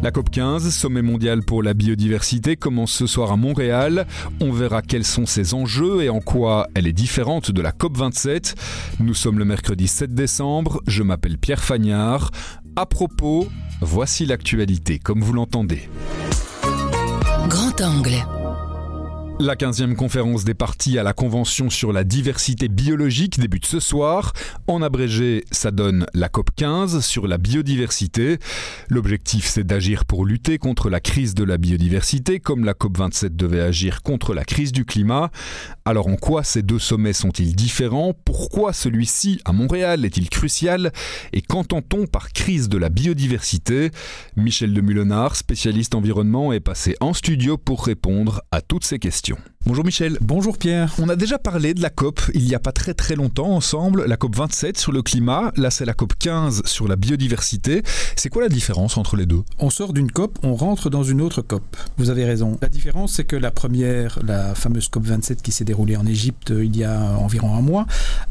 La COP15, sommet mondial pour la biodiversité, commence ce soir à Montréal. On verra quels sont ses enjeux et en quoi elle est différente de la COP27. Nous sommes le mercredi 7 décembre, je m'appelle Pierre Fagnard. À propos, voici l'actualité comme vous l'entendez. Grand angle. La 15e conférence des partis à la Convention sur la diversité biologique débute ce soir. En abrégé, ça donne la COP 15 sur la biodiversité. L'objectif, c'est d'agir pour lutter contre la crise de la biodiversité, comme la COP 27 devait agir contre la crise du climat. Alors en quoi ces deux sommets sont-ils différents? Pourquoi celui-ci à Montréal est-il crucial? Et qu'entend-on par crise de la biodiversité? Michel de Mulenard, spécialiste environnement, est passé en studio pour répondre à toutes ces questions question. Bonjour Michel. Bonjour Pierre. On a déjà parlé de la COP il n'y a pas très très longtemps ensemble, la COP 27 sur le climat, là c'est la COP 15 sur la biodiversité. C'est quoi la différence entre les deux? On sort d'une COP, on rentre dans une autre COP. Vous avez raison. La différence c'est que la première, la fameuse COP 27 qui s'est déroulée en Égypte euh, il y a environ un mois,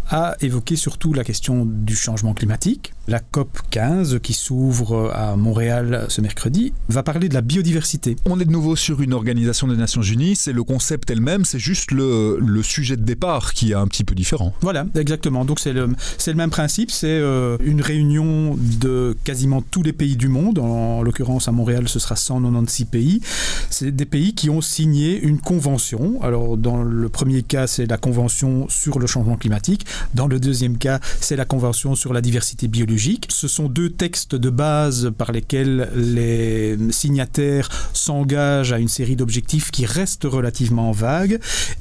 a évoqué surtout la question du changement climatique. La COP 15 qui s'ouvre à Montréal ce mercredi va parler de la biodiversité. On est de nouveau sur une organisation des Nations Unies, c'est le concept elle-même, c'est juste le, sujet de départ qui est un petit peu différent. Voilà, exactement. Donc c'est le, même principe, c'est euh, une réunion de quasiment tous les pays du monde. En, en l'occurrence à Montréal, ce sera 196 pays. C'est des pays qui ont signé une convention. Alors dans le premier cas, c'est la convention sur le changement climatique. Dans le deuxième cas, c'est la convention sur la diversité biologique. Ce sont deux textes de base par lesquels les signataires s'engagent à une série d'objectifs qui restent relativement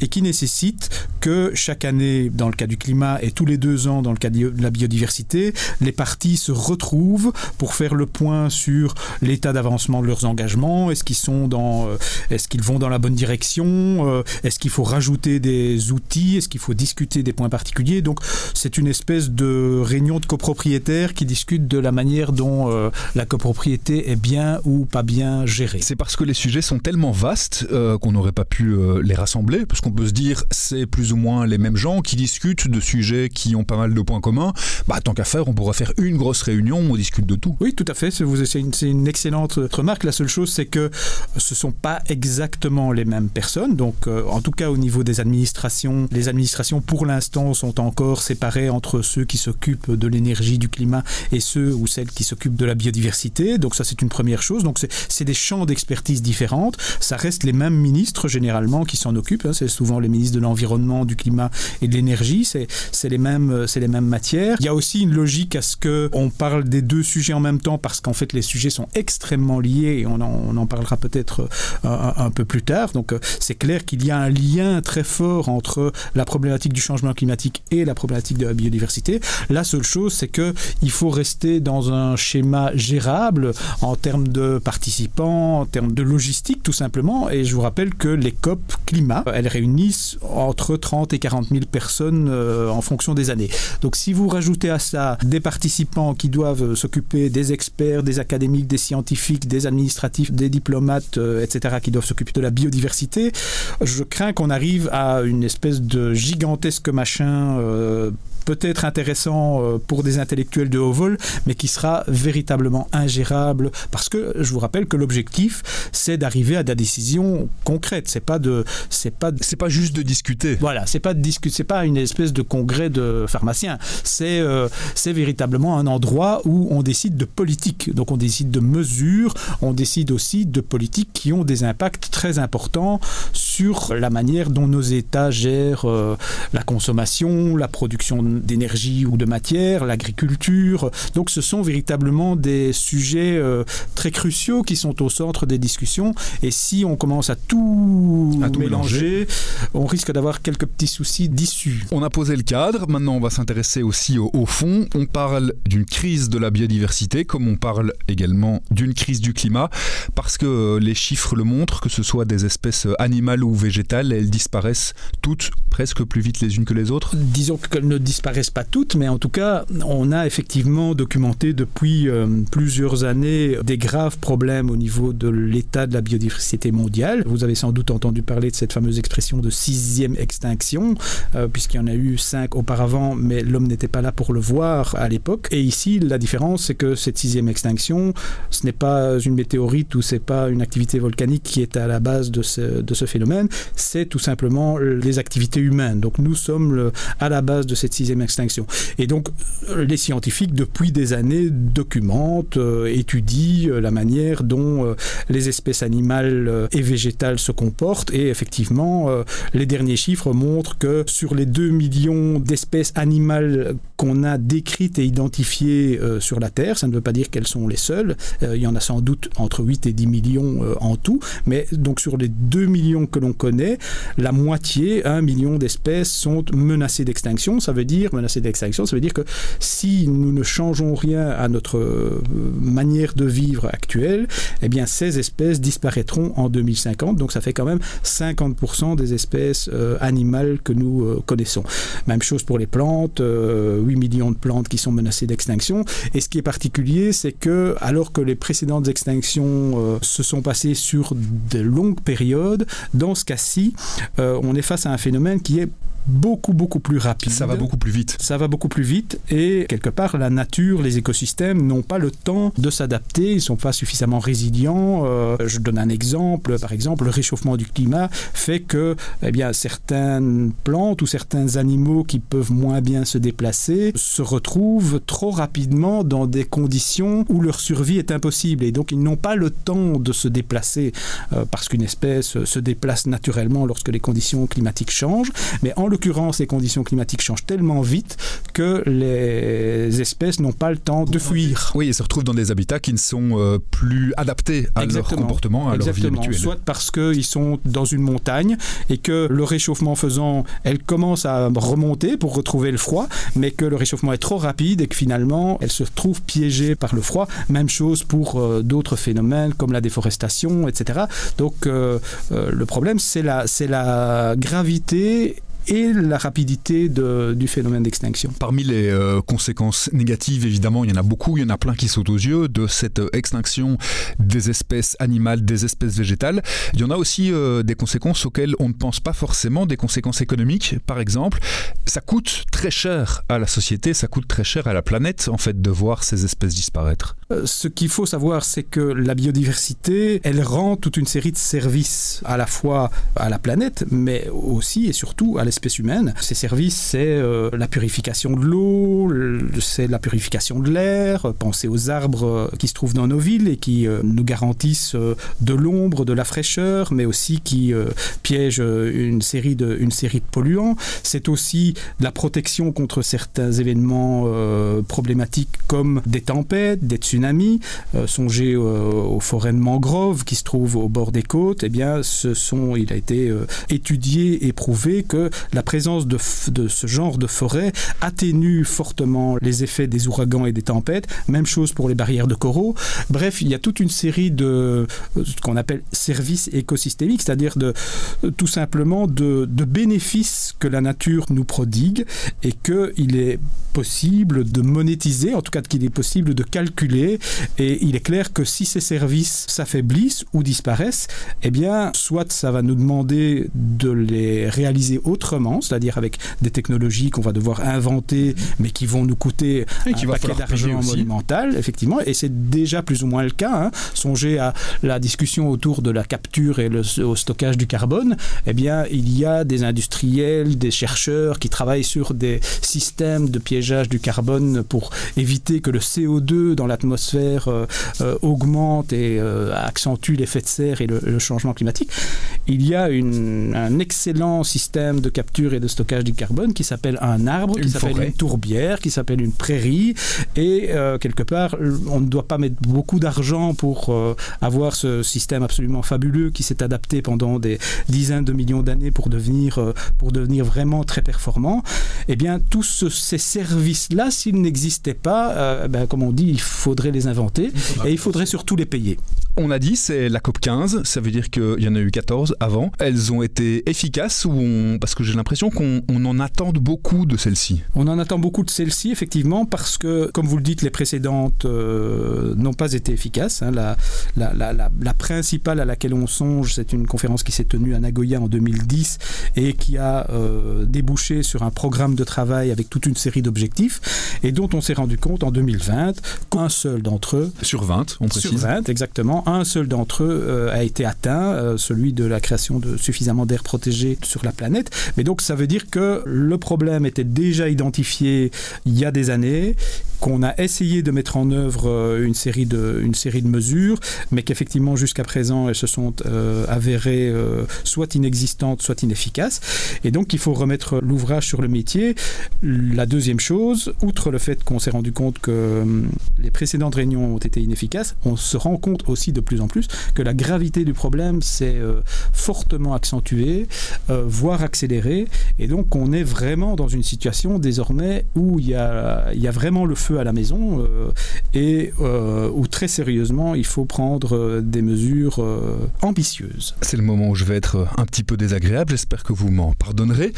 et qui nécessitent que chaque année, dans le cas du climat, et tous les deux ans, dans le cas de la biodiversité, les parties se retrouvent pour faire le point sur l'état d'avancement de leurs engagements. Est-ce qu'ils sont dans, euh, est-ce qu'ils vont dans la bonne direction euh, Est-ce qu'il faut rajouter des outils Est-ce qu'il faut discuter des points particuliers Donc, c'est une espèce de réunion de copropriétaires qui discutent de la manière dont euh, la copropriété est bien ou pas bien gérée. C'est parce que les sujets sont tellement vastes qu'on n'aurait pas pu euh, les rassembler, parce qu'on peut se dire c'est plus ou moins les mêmes gens qui discutent de sujets qui ont pas mal de points communs. Bah, tant qu'à faire, on pourrait faire une grosse réunion où on discute de tout. Oui, tout à fait. C'est une, une, excellente remarque. La seule chose, c'est que ce sont pas exactement les mêmes personnes. Donc, euh, en tout cas, au niveau des administrations, les administrations pour l'instant sont encore séparées entre ceux qui s'occupent de l'énergie, du climat et ceux ou celles qui s'occupent de la biodiversité. Donc, ça, c'est une première chose. Donc, c'est des champs d'expertise différentes. Ça reste les mêmes ministres généralement qui s'en occupent. Hein. C'est souvent les ministres de l'environnement, du climat et de l'énergie. C'est les mêmes, c'est les mêmes matières. Il y a aussi une logique à ce que on parle des deux sujets en même temps parce qu'en fait les sujets sont extrêmement liés et on en, parlera peut-être un, un, peu plus tard. Donc c'est clair qu'il y a un lien très fort entre la problématique du changement climatique et la problématique de la biodiversité. La seule chose, c'est que il faut rester dans un schéma gérable en termes de participants, en termes de logistique tout simplement. Et je vous rappelle que les COP climat, elles réunissent entre 30 et 40 000 personnes euh, en fonction des années. Donc si vous rajoutez à ça des participants qui doivent s'occuper des experts, des académiques, des scientifiques, des administratifs, des diplomates, euh, etc., qui doivent s'occuper de la biodiversité, je crains qu'on arrive à une espèce de gigantesque machin euh, peut-être intéressant euh, pour des intellectuels de haut vol, mais qui sera véritablement ingérable parce que je vous rappelle que l'objectif c'est d'arriver à des décisions concrètes. C'est pas de, c'est pas, c'est pas juste de discuter. Voilà, c'est pas de discuter, c'est pas une espèce de congrès de pharmaciens. C'est, euh, c'est véritablement un endroit où on décide de politique. Donc on décide de mesures, on décide aussi de politiques qui ont des impacts très importants sur la manière dont nos États gèrent euh, la consommation, la production d'énergie ou de matière, l'agriculture. Donc ce sont véritablement des sujets euh, très cruciaux qui sont au centre des discussions. Et si on commence à tout, à tout mélanger, mélanger, on risque d'avoir quelques petits soucis d'issue. On a posé le cadre, maintenant on va s'intéresser aussi au, au fond. On parle d'une crise de la biodiversité, comme on parle également d'une crise du climat, parce que les chiffres le montrent, que ce soit des espèces animales ou végétales, elles disparaissent toutes presque plus vite les unes que les autres. Disons qu'elles ne disparaissent pas toutes, mais en tout cas, on a effectivement documenté depuis euh, plusieurs années des graves problèmes au niveau de l'état de la biodiversité mondiale. Vous avez sans doute entendu parler de cette fameuse expression de sixième extinction, euh, puisqu'il y en a eu cinq auparavant, mais l'homme n'était pas là pour le voir à l'époque. Et ici, la différence, c'est que cette sixième extinction, ce n'est pas une météorite ou c'est pas une activité volcanique qui est à la base de ce phénomène, c'est tout simplement les activités humaines. Donc nous sommes à la base de cette sixième extinction. Et donc les scientifiques, depuis des années, documentent, euh, étudient euh, la manière dont euh, les espèces animales euh, et végétales se comportent. Et effectivement, euh, les derniers chiffres montrent que sur les 2 millions d'espèces animales qu'on a décrites et identifiées euh, sur la Terre, ça ne veut pas dire qu'elles sont les seules, euh, il y en a sans doute entre 8 et 10 millions euh, en tout, mais donc sur les 2 millions que l'on connaît, la moitié, 1 million d'espèces sont menacées d'extinction. Ça veut dire, menacées d'extinction, ça veut dire que si nous ne changeons rien à notre euh, manière de vivre actuelle, eh bien ces espèces disparaîtront en 2050. Donc ça fait quand même 50% des espèces euh, animales que nous euh, connaissons. Même chose pour les plantes, euh, 8 millions de plantes qui sont menacées d'extinction. Et ce qui est particulier, c'est que alors que les précédentes extinctions se sont passées sur de longues périodes, dans ce cas-ci, euh, on est face à un phénomène qui est beaucoup beaucoup plus rapide. Ça va beaucoup plus vite. Ça va beaucoup plus vite et quelque part la nature, les écosystèmes n'ont pas le temps de s'adapter, ils sont pas suffisamment résilients. Euh, je donne un exemple, par exemple, le réchauffement du climat fait que eh bien certaines plantes ou certains animaux qui peuvent moins bien se déplacer se retrouvent trop rapidement dans des conditions où leur survie est impossible et donc ils n'ont pas le temps de se déplacer euh, parce qu'une espèce se déplace naturellement lorsque les conditions climatiques changent, mais en l'occurrence, les conditions climatiques changent tellement vite que les espèces n'ont pas le temps de fuir. Oui, ils se retrouvent dans des habitats qui ne sont euh, plus adaptés à Exactement. leur comportement, à Exactement. leur vie habituelle. Soit parce qu'ils sont dans une montagne et que le réchauffement faisant, elle commence à remonter pour retrouver le froid, mais que le réchauffement est trop rapide et que finalement, elle se trouve piégée par le froid. Même chose pour euh, d'autres phénomènes comme la déforestation, etc. Donc euh, euh, le problème, c'est la, c'est la gravité et la rapidité de, du phénomène d'extinction. Parmi les euh, conséquences négatives, évidemment, il y en a beaucoup, il y en a plein qui sautent aux yeux de cette euh, extinction des espèces animales, des espèces végétales. Il y en a aussi euh, des conséquences auxquelles on ne pense pas forcément, des conséquences économiques, par exemple. Ça coûte très cher à la société, ça coûte très cher à la planète, en fait, de voir ces espèces disparaître. Ce qu'il faut savoir, c'est que la biodiversité, elle rend toute une série de services à la fois à la planète, mais aussi et surtout à l'espèce humaine. Ces services, c'est euh, la purification de l'eau, le- c'est la purification de l'air. Pensez aux arbres euh, qui se trouvent dans nos villes et qui euh, nous garantissent euh, de l'ombre, de la fraîcheur, mais aussi qui euh, piègent euh, une série de, une série de polluants. C'est aussi la protection contre certains événements euh, problématiques comme des tempêtes, des tsunamis. Euh, songez euh, aux forêts de mangroves qui se trouvent au bord des côtes. Eh bien, ce sont, il a été euh, étudié et prouvé que la présence de, ce genre de forêt atténue fortement les effets des ouragans et des tempêtes. Même chose pour les barrières de coraux. Bref, il y a toute une série de euh, ce qu'on appelle services écosystémiques, c'est-à-dire euh, tout simplement de, de bénéfices que la nature nous prodigue et qu'il est possible de monétiser, en tout cas qu'il est possible de calculer. Et il est clair que si ces services s'affaiblissent ou disparaissent, eh bien, soit ça va nous demander de les réaliser autrement, c'est-à-dire avec des technologies qu'on va devoir inventer, mais qui vont nous coûter Et un paquet d'argent monumental, effectivement, et c'est déjà plus ou moins le cas. Hein. Songez à la discussion autour de la capture et le au stockage du carbone. Eh bien, il y a des industriels, des chercheurs qui travaillent sur des systèmes de piégeage du carbone pour éviter que le CO2 dans l'atmosphère euh, euh, augmente et euh, accentue l'effet de serre et le, le changement climatique. Il y a une, un excellent système de capture et de stockage du carbone qui s'appelle un arbre, qui s'appelle une tourbière, qui s'appelle une prairie. Et euh, quelque part, on ne doit pas mettre beaucoup d'argent pour euh, avoir ce système absolument fabuleux qui s'est adapté pendant des dizaines de millions d'années pour devenir, euh, pour devenir vraiment très performant. Eh bien, tous ce- ces services-là, s'ils n'existaient pas, ben, comme on dit, il faudrait les inventer et il faudrait surtout les payer. On a dit c'est la COP 15, ça veut dire qu'il y en a eu 14 avant. Elles ont été efficaces ou on... parce que j'ai l'impression qu'on en attend beaucoup de celles-ci. On en attend beaucoup de celles-ci effectivement parce que comme vous le dites les précédentes euh, n'ont pas été efficaces. Hein. La, la, la, la, principale à laquelle on songe c'est une conférence qui s'est tenue à Nagoya en 2010 et qui a euh, débouché sur un programme de travail avec toute une série d'objectifs et dont on s'est rendu compte en 2020 qu'un seul d'entre eux sur 20 on précise. sur 20 exactement un seul d'entre eux euh, a été atteint, euh, celui de la création de suffisamment d'air protégé sur la planète. Mais donc ça veut dire que le problème était déjà identifié il y a des années, qu'on a essayé de mettre en œuvre euh, une série de, une série de mesures, mais qu'effectivement jusqu'à présent elles se sont euh, avérées euh, soit inexistantes, soit inefficaces. Et donc il faut remettre l'ouvrage sur le métier. La deuxième chose, outre le fait qu'on s'est rendu compte que euh, les précédentes réunions ont été inefficaces, on se rend compte aussi de plus en plus que la gravité du problème s'est fortement accentuée, voire accélérée. Et donc on est vraiment dans une situation désormais où il y a, il y a vraiment le à la maison euh, et euh, où très sérieusement il faut prendre euh, des mesures ambitieuses. C'est le moment où je vais être un petit peu désagréable, j'espère que vous m'en pardonnerez.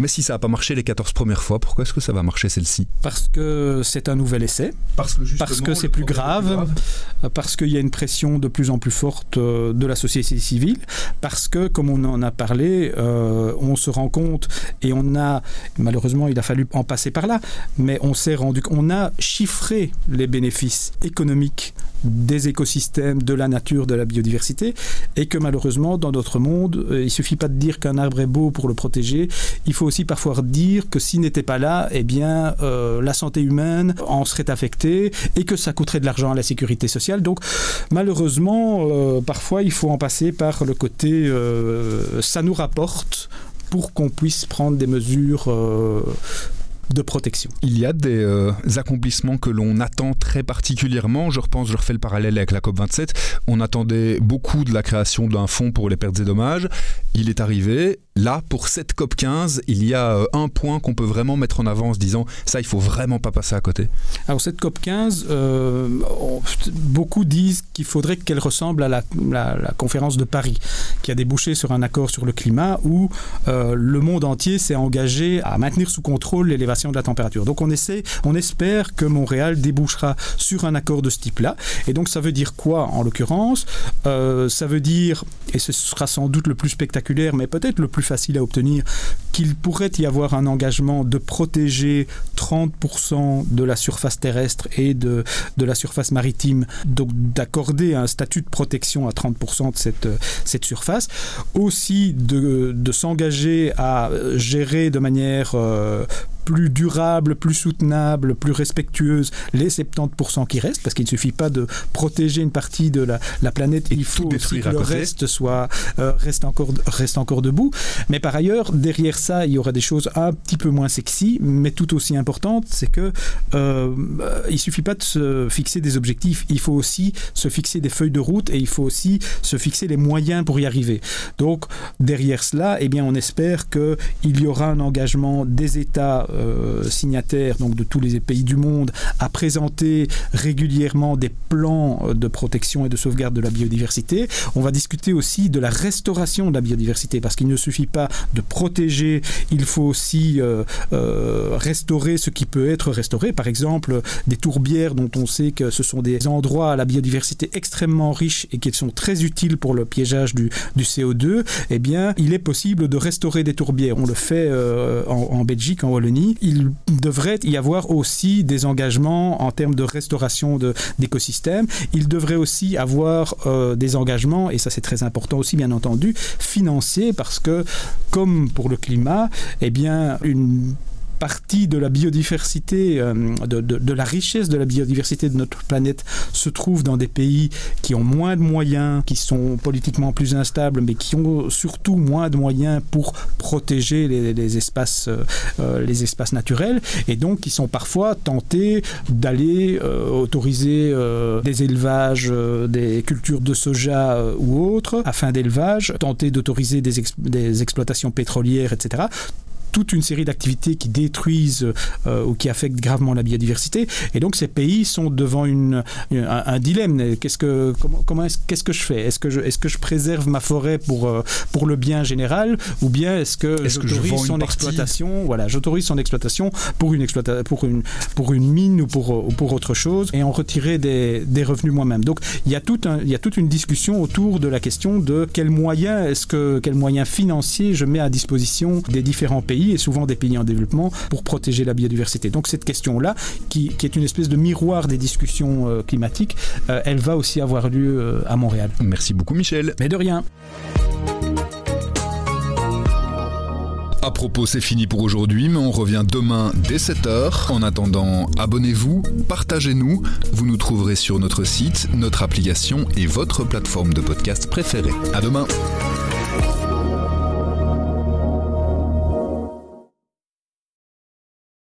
Mais si ça n'a pas marché les 14 premières fois, pourquoi est-ce que ça va marcher celle-ci? Parce que c'est un nouvel essai, Parce que, parce que c'est plus grave, parce qu'il y a une pression de plus en plus forte euh, de la société civile, parce que, comme on en a parlé, euh, on se rend compte et on a, malheureusement, il a fallu en passer par là, mais on s'est rendu, on a chiffré les bénéfices économiques des écosystèmes, de la nature, de la biodiversité, et que malheureusement, dans notre monde, euh, il suffit pas de dire qu'un arbre est beau pour le protéger, il faut aussi parfois dire que s'il n'était pas là, eh bien, euh, la santé humaine en serait affectée et que ça coûterait de l'argent à la sécurité sociale. Donc, malheureusement, euh, parfois, il faut en passer par le côté ça nous rapporte pour qu'on puisse prendre des mesures de protection. Il y a des euh, accomplissements que l'on attend très particulièrement. Je repense, je refais le parallèle avec la COP27. On attendait beaucoup de la création d'un fonds pour les pertes et dommages. Il est arrivé. Là, pour cette COP15, il y a euh, un point qu'on peut vraiment mettre en avant en se disant ça, il faut vraiment pas passer à côté. Alors cette COP15, euh, beaucoup disent qu'il faudrait qu'elle ressemble à la, conférence de Paris, qui a débouché sur un accord sur le climat où euh, le monde entier s'est engagé à maintenir sous contrôle l'élévation de la température. Donc on essaie, on espère que Montréal débouchera sur un accord de ce type-là. Et donc ça veut dire quoi en l'occurrence? Ça veut dire, et ce sera sans doute le plus spectaculaire, mais peut-être le plus facile à obtenir, qu'il pourrait y avoir un engagement de protéger 30% de la surface terrestre et de, de la surface maritime, donc d'accorder un statut de protection à 30% de cette, cette surface, aussi de, de s'engager à gérer de manière euh, plus durable, plus soutenable, plus respectueuse les 70% qui restent, parce qu'il ne suffit pas de protéger une partie de la, la planète, il faut aussi que le côté. reste soit euh, reste encore reste encore debout. Mais par ailleurs, derrière ça, il y aura des choses un petit peu moins sexy, mais tout aussi importantes, c'est que euh, il suffit pas de se fixer des objectifs, il faut aussi se fixer des feuilles de route et il faut aussi se fixer les moyens pour y arriver. Donc derrière cela, eh bien, on espère que il y aura un engagement des États euh, signataires, donc de tous les pays du monde, à présenter régulièrement des plans euh, de protection et de sauvegarde de la biodiversité. On va discuter aussi de la restauration de la biodiversité, parce qu'il ne suffit pas de protéger, il faut aussi euh, restaurer ce qui peut être restauré. Par exemple, des tourbières dont on sait que ce sont des endroits à la biodiversité extrêmement riches et qui sont très utiles pour le piégeage du, du CO2, eh bien, il est possible de restaurer des tourbières. On le fait en Belgique, en Wallonie. Il devrait y avoir aussi des engagements en termes de restauration d'écosystèmes. Il devrait aussi avoir euh, des engagements, et ça c'est très important aussi, bien entendu, financiers, parce que, comme pour le climat, eh bien, une partie de la biodiversité, euh, de, la richesse de la biodiversité de notre planète se trouve dans des pays qui ont moins de moyens, qui sont politiquement plus instables, mais qui ont surtout moins de moyens pour protéger les, espaces, euh, euh, les espaces naturels, et donc qui sont parfois tentés d'aller autoriser des élevages, des cultures de soja ou autres, afin d'élevage, tenter d'autoriser des exploitations pétrolières, etc toute une série d'activités qui détruisent euh, ou qui affectent gravement la biodiversité. Et donc ces pays sont devant une, un, dilemme. Qu'est-ce que comment, comment est-ce, qu'est-ce que je fais? Est-ce que je est-ce que je préserve ma forêt pour euh, pour le bien général? Ou bien est-ce que j'autorise son exploitation? Voilà, j'autorise son exploitation pour une exploitation pour une pour une mine ou pour ou pour autre chose et en retirer des, des revenus moi-même. Donc il y a tout un, il y a toute une discussion autour de la question de quels moyens est-ce que quels moyens financiers je mets à disposition des différents pays et souvent des pays en développement pour protéger la biodiversité. Donc cette question-là, qui, qui est une espèce de miroir des discussions euh, climatiques, euh, elle va aussi avoir lieu euh, à Montréal. Merci beaucoup Michel. Mais de rien. À propos, c'est fini pour aujourd'hui, mais on revient demain dès 7h. En attendant, abonnez-vous, partagez-nous. Vous nous trouverez sur notre site, notre application et votre plateforme de podcast préférée. À demain.